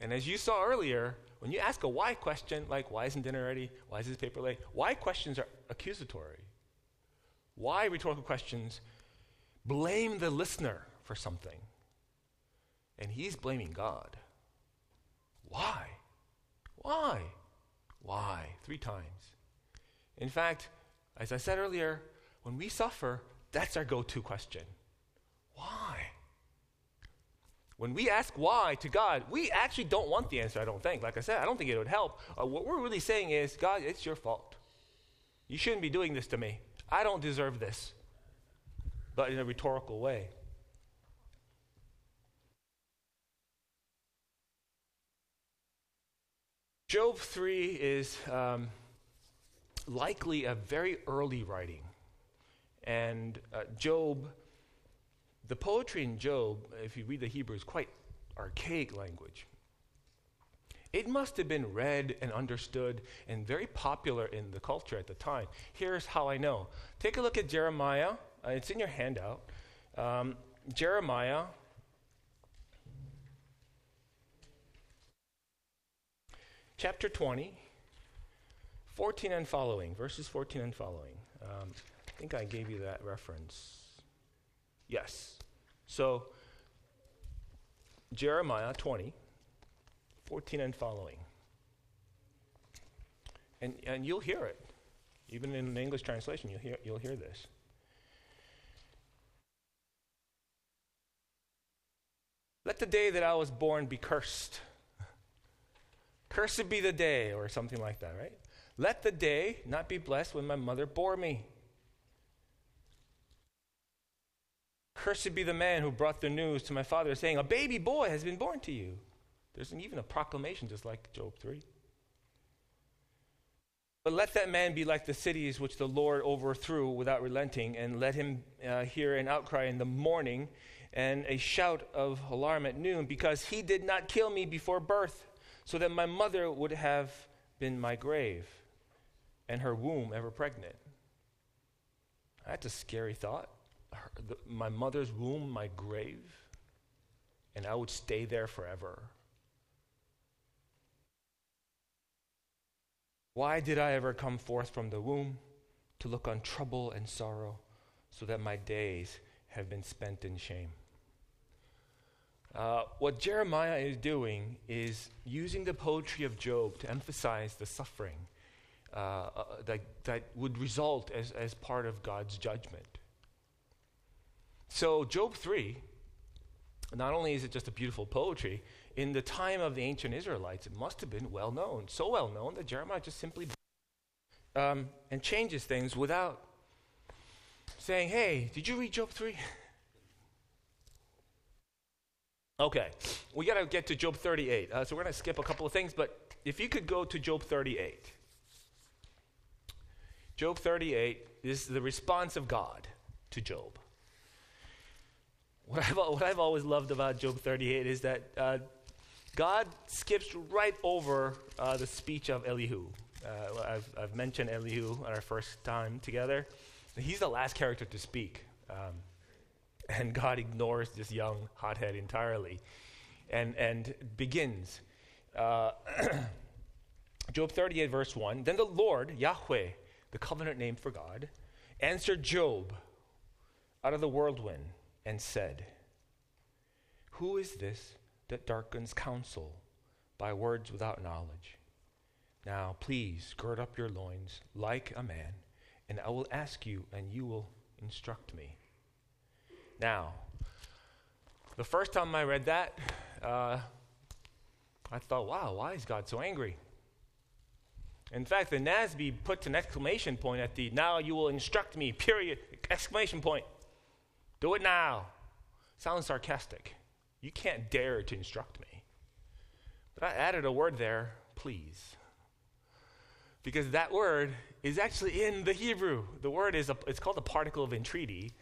And as you saw earlier, when you ask a why question, like why isn't dinner ready? Why is this paper late? Why questions are accusatory. Why rhetorical questions blame the listener for something? And he's blaming God. Why? Why? Why? Three times. In fact, as I said earlier, when we suffer, that's our go to question. Why? When we ask why to God, we actually don't want the answer, I don't think. Like I said, I don't think it would help. Uh, what we're really saying is, God, it's your fault. You shouldn't be doing this to me. I don't deserve this. But in a rhetorical way. Job 3 is um, likely a very early writing. And uh, Job the poetry in Job, if you read the Hebrew, is quite archaic language. It must have been read and understood and very popular in the culture at the time. Here's how I know. Take a look at Jeremiah. Uh, it's in your handout. Um, Jeremiah chapter 20, 14 and following, verses 14 and following. Um, I think I gave you that reference. Yes. So, Jeremiah 20, 14 and following. And, and you'll hear it. Even in the English translation, you'll hear, you'll hear this. Let the day that I was born be cursed. <laughs> Cursed be the day, or something like that, right? Let the day not be blessed when my mother bore me. Cursed be the man who brought the news to my father, saying, A baby boy has been born to you. There's even a proclamation, just like Job 3. But let that man be like the cities which the Lord overthrew without relenting, and let him uh, hear an outcry in the morning and a shout of alarm at noon, because he did not kill me before birth, so that my mother would have been my grave, and her womb ever pregnant. That's a scary thought her, the, my mother's womb my grave, and I would stay there forever. Why did I ever come forth from the womb to look on trouble and sorrow, so that my days have been spent in shame? Uh, what Jeremiah is doing is using the poetry of Job to emphasize the suffering uh, uh, that, that would result as, as part of God's judgment. So, Job 3, not only is it just a beautiful poetry, in the time of the ancient Israelites, it must have been well known. So well known that Jeremiah just simply um, and changes things without saying, Hey, did you read Job 3? <laughs> okay, we got to get to Job 38. Uh, so, we're going to skip a couple of things, but if you could go to Job 38. Job 38 is the response of God to Job. What I've, what I've always loved about Job 38 is that uh, God skips right over uh, the speech of Elihu. Uh, I've, I've, mentioned Elihu on our first time together. He's the last character to speak. Um, <laughs> and God ignores this young hothead entirely and, and begins. Uh, <clears throat> Job 38, verse 1 Then the Lord, Yahweh, the covenant name for God, answered Job out of the whirlwind and said, Who is this that darkens counsel by words without knowledge? Now, please gird up your loins like a man, and I will ask you, and you will instruct me. Now, the first time I read that, uh, I thought, wow, why is God so angry? In fact, the NASB puts an exclamation point at the now you will instruct me, period, exclamation point. Do it now. Sounds sarcastic. You can't dare to instruct me. But I added a word there, please. Because that word is actually in the Hebrew. The word is a, it's called a particle of entreaty.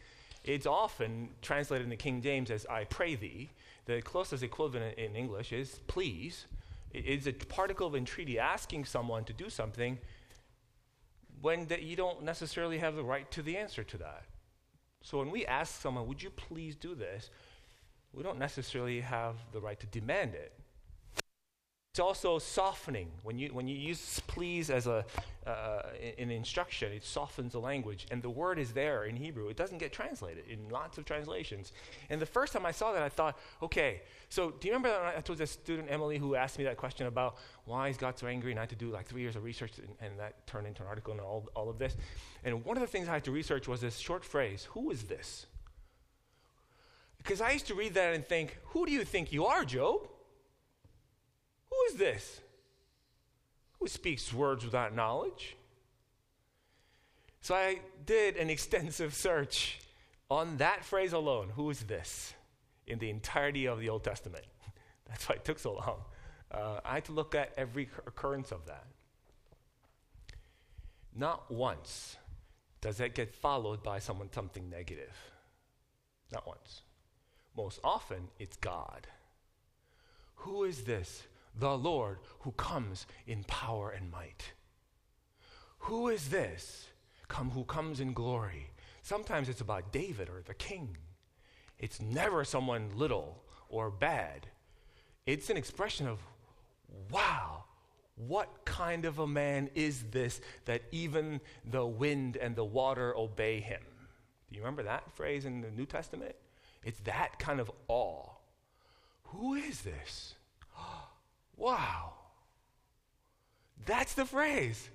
It's often translated in the King James as I pray thee. The closest equivalent in English is please. It's a particle of entreaty asking someone to do something when that you don't necessarily have the right to the answer to that. So when we ask someone, would you please do this? We don't necessarily have the right to demand it. It's also softening. When you, when you use please as a, uh, an instruction, it softens the language. And the word is there in Hebrew. It doesn't get translated in lots of translations. And the first time I saw that, I thought, okay, so do you remember that I told that student, Emily, who asked me that question about why is God so angry? And I had to do like three years of research, and, and that turned into an article and all, all of this. And one of the things I had to research was this short phrase Who is this? Because I used to read that and think, who do you think you are, Job? Who is this? Who speaks words without knowledge? So I did an <laughs> extensive search on that phrase alone. Who is this? In the entirety of the Old Testament. <laughs> That's why it took so long. Uh, I had to look at every occurrence of that. Not once does that get followed by someone something negative. Not once. Most often, it's God. Who is this? the Lord who comes in power and might. Who is this come who comes in glory? Sometimes it's about David or the king. It's never someone little or bad. It's an expression of, wow, what kind of a man is this that even the wind and the water obey him? Do you remember that phrase in the New Testament? It's that kind of awe. Who is this? <gasps> Wow. That's the phrase.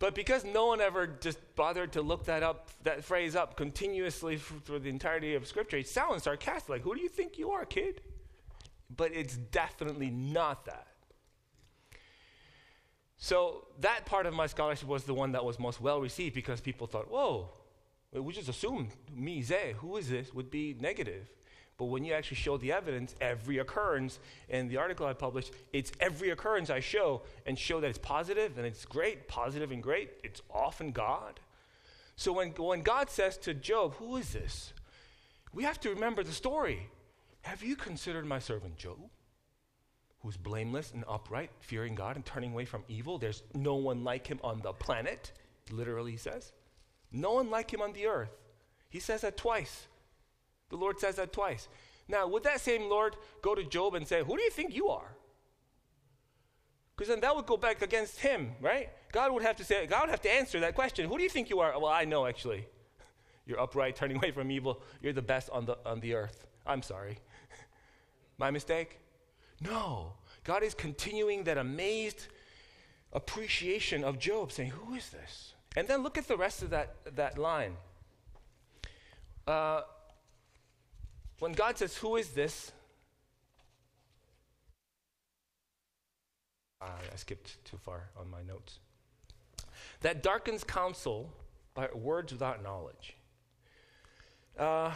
But because no one ever just bothered to look that up, that phrase up continuously for the entirety of Scripture, it sounds sarcastic. Like, who do you think you are, kid? But it's definitely not that. So that part of my scholarship was the one that was most well received because people thought, whoa, we just assume me, who is this, would be negative. But when you actually show the evidence, every occurrence in the article I published, it's every occurrence I show and show that it's positive and it's great, positive and great. It's often God. So when, when God says to Job, Who is this? We have to remember the story. Have you considered my servant Job, who's blameless and upright, fearing God and turning away from evil? There's no one like him on the planet, literally, he says. No one like him on the earth. He says that twice. The Lord says that twice. Now, would that same Lord go to Job and say, Who do you think you are? Because then that would go back against him, right? God would have to say, God would have to answer that question. Who do you think you are? Well, I know actually. <laughs> You're upright, turning away from evil. You're the best on the, on the earth. I'm sorry. <laughs> My mistake? No. God is continuing that amazed appreciation of Job, saying, Who is this? And then look at the rest of that, that line. Uh, when God says, Who is this? Uh, I skipped too far on my notes. That darkens counsel by words without knowledge. Uh,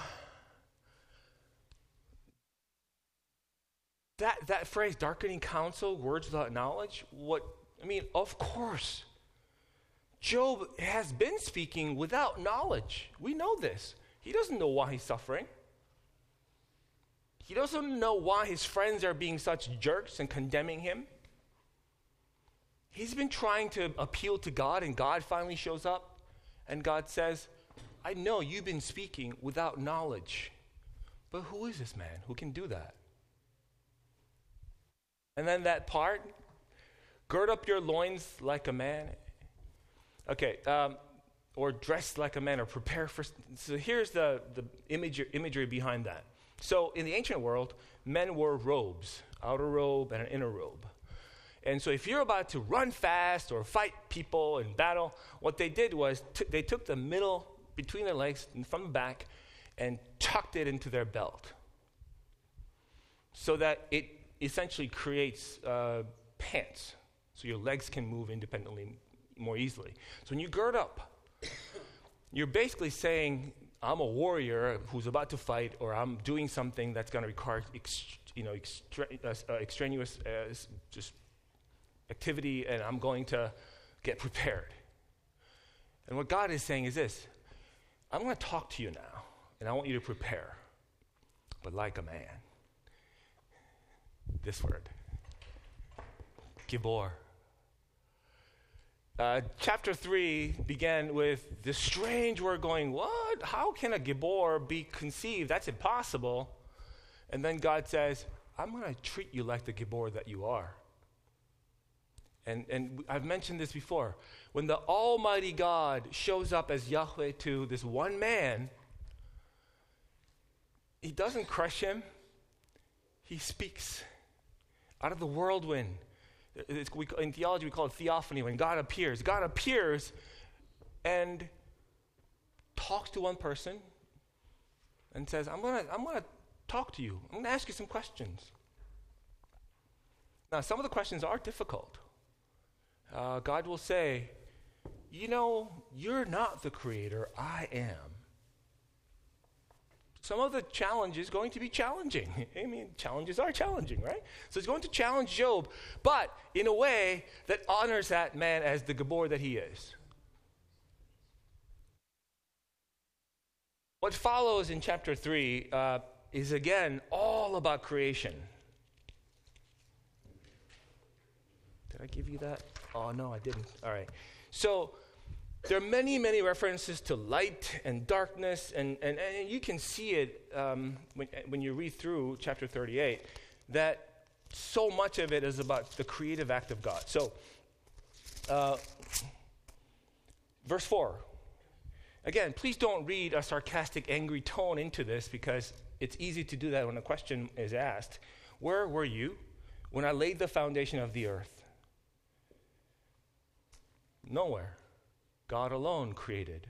that, that phrase, darkening counsel, words without knowledge, what, I mean, of course. Job has been speaking without knowledge. We know this. He doesn't know why he's suffering. He doesn't know why his friends are being such jerks and condemning him. He's been trying to appeal to God, and God finally shows up, and God says, I know you've been speaking without knowledge, but who is this man who can do that? And then that part, gird up your loins like a man. Okay, um, or dress like a man, or prepare for. So here's the, the image, imagery behind that. So in the ancient world, men wore robes, outer robe and an inner robe. And so if you're about to run fast or fight people in battle, what they did was t- they took the middle between their legs from the back and tucked it into their belt so that it essentially creates uh, pants so your legs can move independently more easily. So when you gird up, you're basically saying I'm a warrior who's about to fight, or I'm doing something that's going to require, ex- you know, extra- uh, uh, extraneous uh, just activity, and I'm going to get prepared. And what God is saying is this: I'm going to talk to you now, and I want you to prepare, but like a man. This word, Gibor. Uh, chapter 3 began with this strange word going, What? How can a Gibor be conceived? That's impossible. And then God says, I'm going to treat you like the Gibor that you are. And, and I've mentioned this before. When the Almighty God shows up as Yahweh to this one man, he doesn't crush him, he speaks out of the whirlwind. We, in theology, we call it theophany when God appears. God appears and talks to one person and says, I'm going to I'm gonna talk to you. I'm going to ask you some questions. Now, some of the questions are difficult. Uh, God will say, You know, you're not the creator, I am. Some of the challenge is going to be challenging. <laughs> I mean, challenges are challenging, right? So it's going to challenge Job, but in a way that honors that man as the Gibor that he is. What follows in chapter 3 uh, is again all about creation. Did I give you that? Oh, no, I didn't. All right. So there are many, many references to light and darkness, and, and, and you can see it um, when, when you read through chapter 38 that so much of it is about the creative act of God. So, uh, verse 4 Again, please don't read a sarcastic, angry tone into this because it's easy to do that when a question is asked. Where were you when I laid the foundation of the earth? Nowhere. God alone created.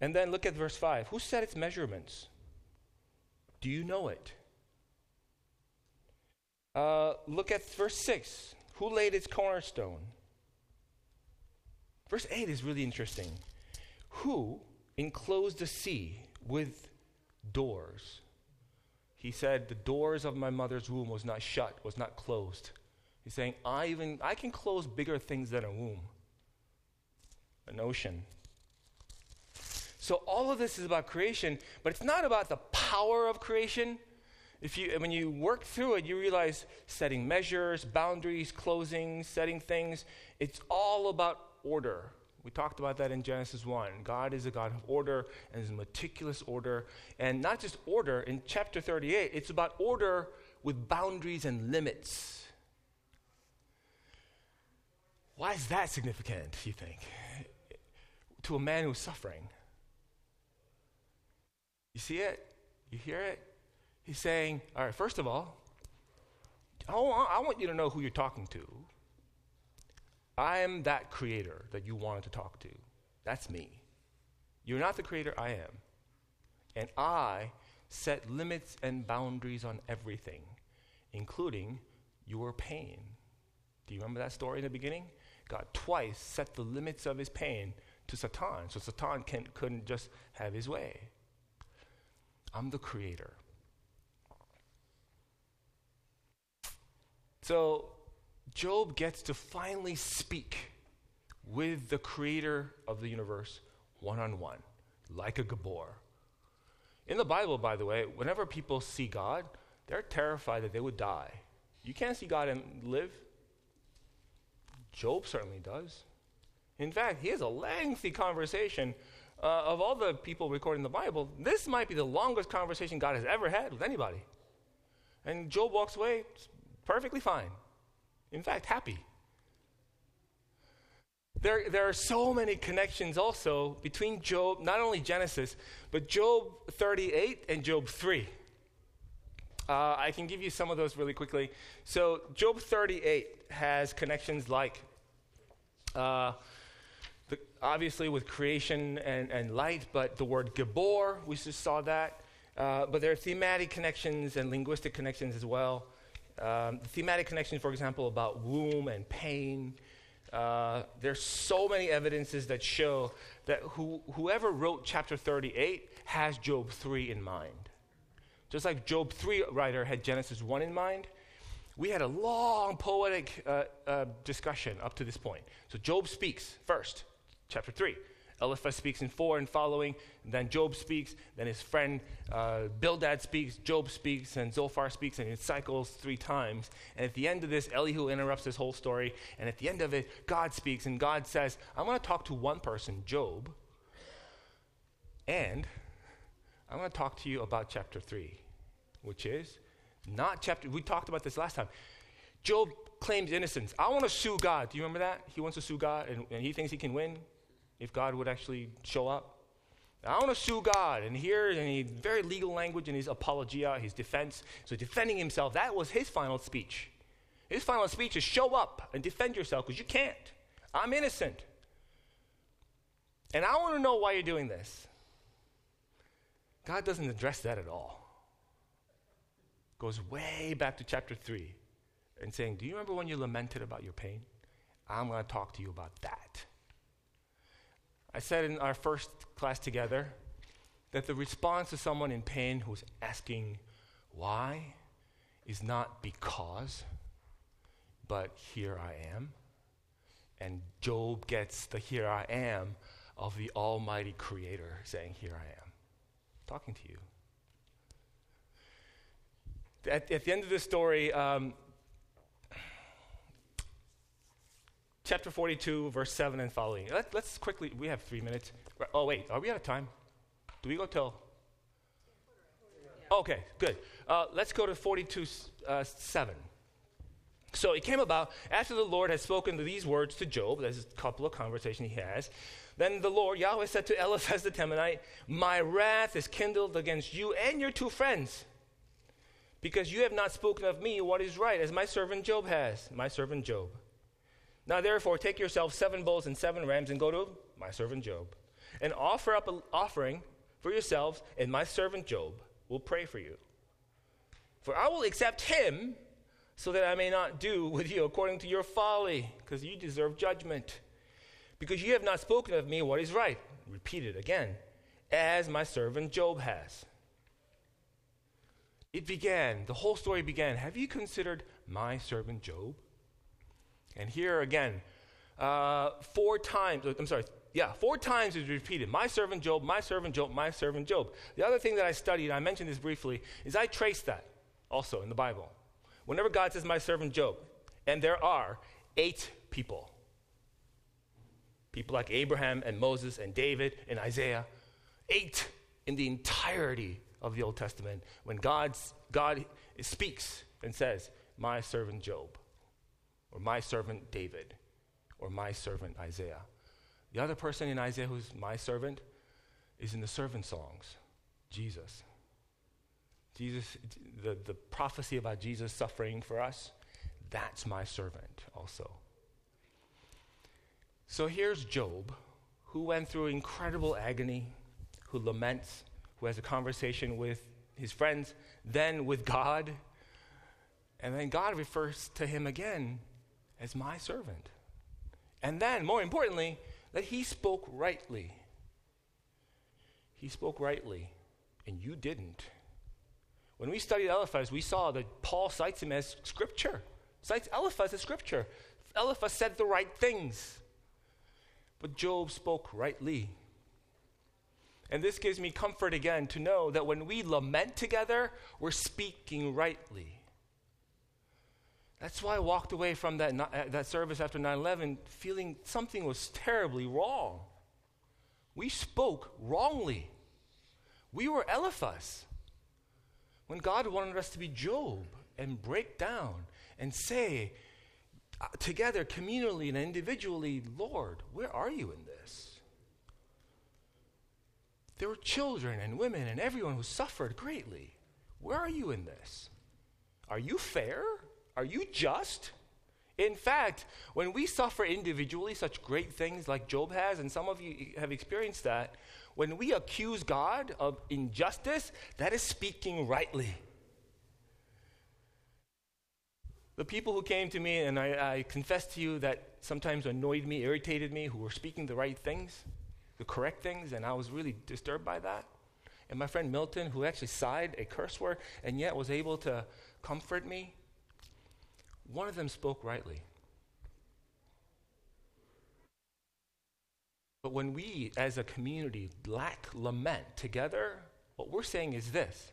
And then look at verse 5. Who set its measurements? Do you know it? Uh, look at verse 6. Who laid its cornerstone? Verse 8 is really interesting. Who enclosed the sea with doors? He said, The doors of my mother's womb was not shut, was not closed. He's saying, I even I can close bigger things than a womb, an ocean. So all of this is about creation, but it's not about the power of creation. If you, when you work through it, you realize setting measures, boundaries, closing, setting things, it's all about order. We talked about that in Genesis 1. God is a God of order and is meticulous order. And not just order, in chapter 38, it's about order with boundaries and limits. Why is that significant, you think, to a man who's suffering? You see it? You hear it? He's saying, all right, first of all, I want you to know who you're talking to. I am that creator that you wanted to talk to. That's me. You're not the creator, I am. And I set limits and boundaries on everything, including your pain. Do you remember that story in the beginning? God twice set the limits of his pain to Satan, so Satan couldn't just have his way. I'm the creator. So Job gets to finally speak with the creator of the universe one on one, like a Gibor. In the Bible, by the way, whenever people see God, they're terrified that they would die. You can't see God and live. Job certainly does. In fact, he has a lengthy conversation. Uh, of all the people recording the Bible, this might be the longest conversation God has ever had with anybody. And Job walks away perfectly fine. In fact, happy. There, there are so many connections also between Job, not only Genesis, but Job 38 and Job 3. Uh, I can give you some of those really quickly. So, Job 38 has connections like, uh, the, obviously, with creation and, and light, but the word Gibor, we just saw that. Uh, but there are thematic connections and linguistic connections as well. Um, thematic connections, for example, about womb and pain. Uh, there's so many evidences that show that who, whoever wrote chapter 38 has Job 3 in mind. Just like Job 3 writer had Genesis 1 in mind, we had a long poetic uh, uh, discussion up to this point. So Job speaks first, chapter 3. Eliphaz speaks in 4 and following, and then Job speaks, then his friend uh, Bildad speaks, Job speaks, and Zophar speaks, and it cycles three times. And at the end of this, Elihu interrupts this whole story, and at the end of it, God speaks, and God says, I want to talk to one person, Job, and I want to talk to you about chapter 3, which is not chapter, we talked about this last time. Job claims innocence. I want to sue God. Do you remember that? He wants to sue God, and, and he thinks he can win if God would actually show up. I want to sue God. And here, in very legal language in his apologia, his defense, so defending himself, that was his final speech. His final speech is show up and defend yourself because you can't. I'm innocent. And I want to know why you're doing this. God doesn't address that at all. Goes way back to chapter 3 and saying, Do you remember when you lamented about your pain? I'm going to talk to you about that. I said in our first class together that the response to someone in pain who's asking why is not because, but here I am. And Job gets the here I am of the Almighty Creator saying, Here I am, talking to you. At, at the end of the story, um, chapter 42, verse 7 and following. Let, us quickly, we have three minutes. Oh, wait, are we out of time? Do we go till? Okay, good. Uh, let's go to 42, uh, 7. So it came about after the Lord had spoken these words to Job, there's a couple of conversations he has. Then the Lord, Yahweh, said to Eliphaz the Temanite, My wrath is kindled against you and your two friends, because you have not spoken of me what is right, as my servant Job has, my servant Job. Now therefore, take yourself seven bulls and seven rams and go to my servant Job, and offer up an offering for yourselves, and my servant Job will pray for you. For I will accept him so that I may not do with you according to your folly, because you deserve judgment. Because you have not spoken of me what is right. Repeat it again, as my servant Job has. It began, the whole story began. Have you considered my servant Job? And here again, uh, four times, I'm sorry, yeah, four times is repeated. My servant Job, my servant Job, my servant Job. The other thing that I studied, I mentioned this briefly, is I traced that also in the Bible. Whenever God says, my servant Job, and there are eight people people like Abraham and Moses and David and Isaiah, eight in the entirety of the Old Testament, when God's, God speaks and says, My servant Job, or my servant David, or my servant Isaiah. The other person in Isaiah who's my servant is in the servant songs, Jesus. Jesus, the, the prophecy about Jesus suffering for us, that's my servant also. So here's Job, who went through incredible agony, who laments, who has a conversation with his friends, then with God. And then God refers to him again as my servant. And then, more importantly, that he spoke rightly. He spoke rightly, and you didn't. When we studied Eliphaz, we saw that Paul cites him as scripture, cites Eliphaz as scripture. Eliphaz said the right things, but Job spoke rightly. And this gives me comfort again to know that when we lament together, we're speaking rightly. That's why I walked away from that, uh, that service after 9 11 feeling something was terribly wrong. We spoke wrongly. We were Eliphaz. When God wanted us to be Job and break down and say uh, together, communally and individually, Lord, where are you in this? There were children and women and everyone who suffered greatly. Where are you in this? Are you fair? Are you just? In fact, when we suffer individually such great things like Job has, and some of you have experienced that, when we accuse God of injustice, that is speaking rightly. The people who came to me, and I, I confess to you that sometimes annoyed me, irritated me, who were speaking the right things, the correct things, and I was really disturbed by that. And my friend Milton, who actually sighed a curse word and yet was able to comfort me, one of them spoke rightly. But when we as a community lack lament together, what we're saying is this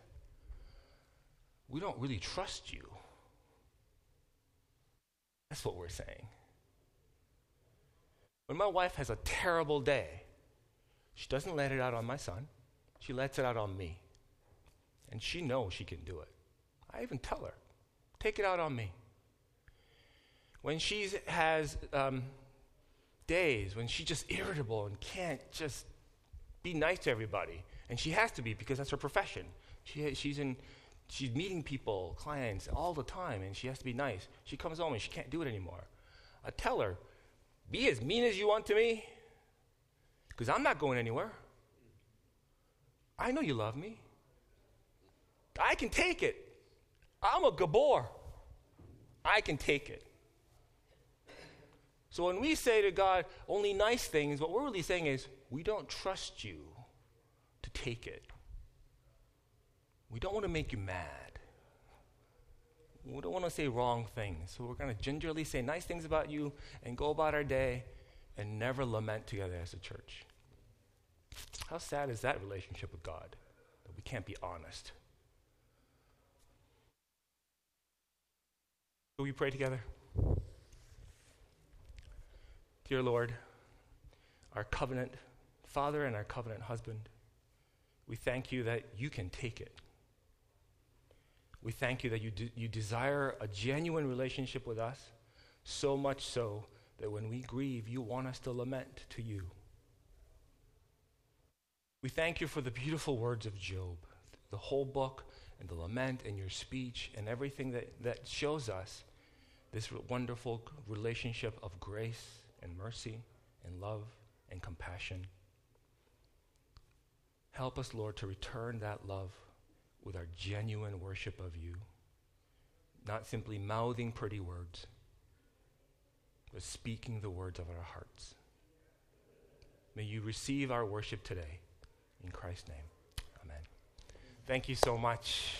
we don't really trust you. That's what we're saying. When my wife has a terrible day, she doesn't let it out on my son, she lets it out on me. And she knows she can do it. I even tell her, take it out on me. When she has um, days when she's just irritable and can't just be nice to everybody. And she has to be because that's her profession. She, she's, in, she's meeting people, clients, all the time, and she has to be nice. She comes home and she can't do it anymore. I tell her, be as mean as you want to me, because I'm not going anywhere. I know you love me. I can take it. I'm a Gibor. I can take it. So when we say to God only nice things, what we're really saying is we don't trust you to take it. We don't want to make you mad. We don't want to say wrong things. So we're going to gingerly say nice things about you and go about our day and never lament together as a church. How sad is that relationship with God? That we can't be honest. Will we pray together? Dear Lord, our covenant father and our covenant husband, we thank you that you can take it. We thank you that you, de- you desire a genuine relationship with us, so much so that when we grieve, you want us to lament to you. We thank you for the beautiful words of Job, the whole book, and the lament, and your speech, and everything that, that shows us this wonderful relationship of grace and mercy and love and compassion. Help us, Lord, to return that love with our genuine worship of you, not simply mouthing pretty words, but speaking the words of our hearts. May you receive our worship today. In Christ's name, amen. Thank you so much.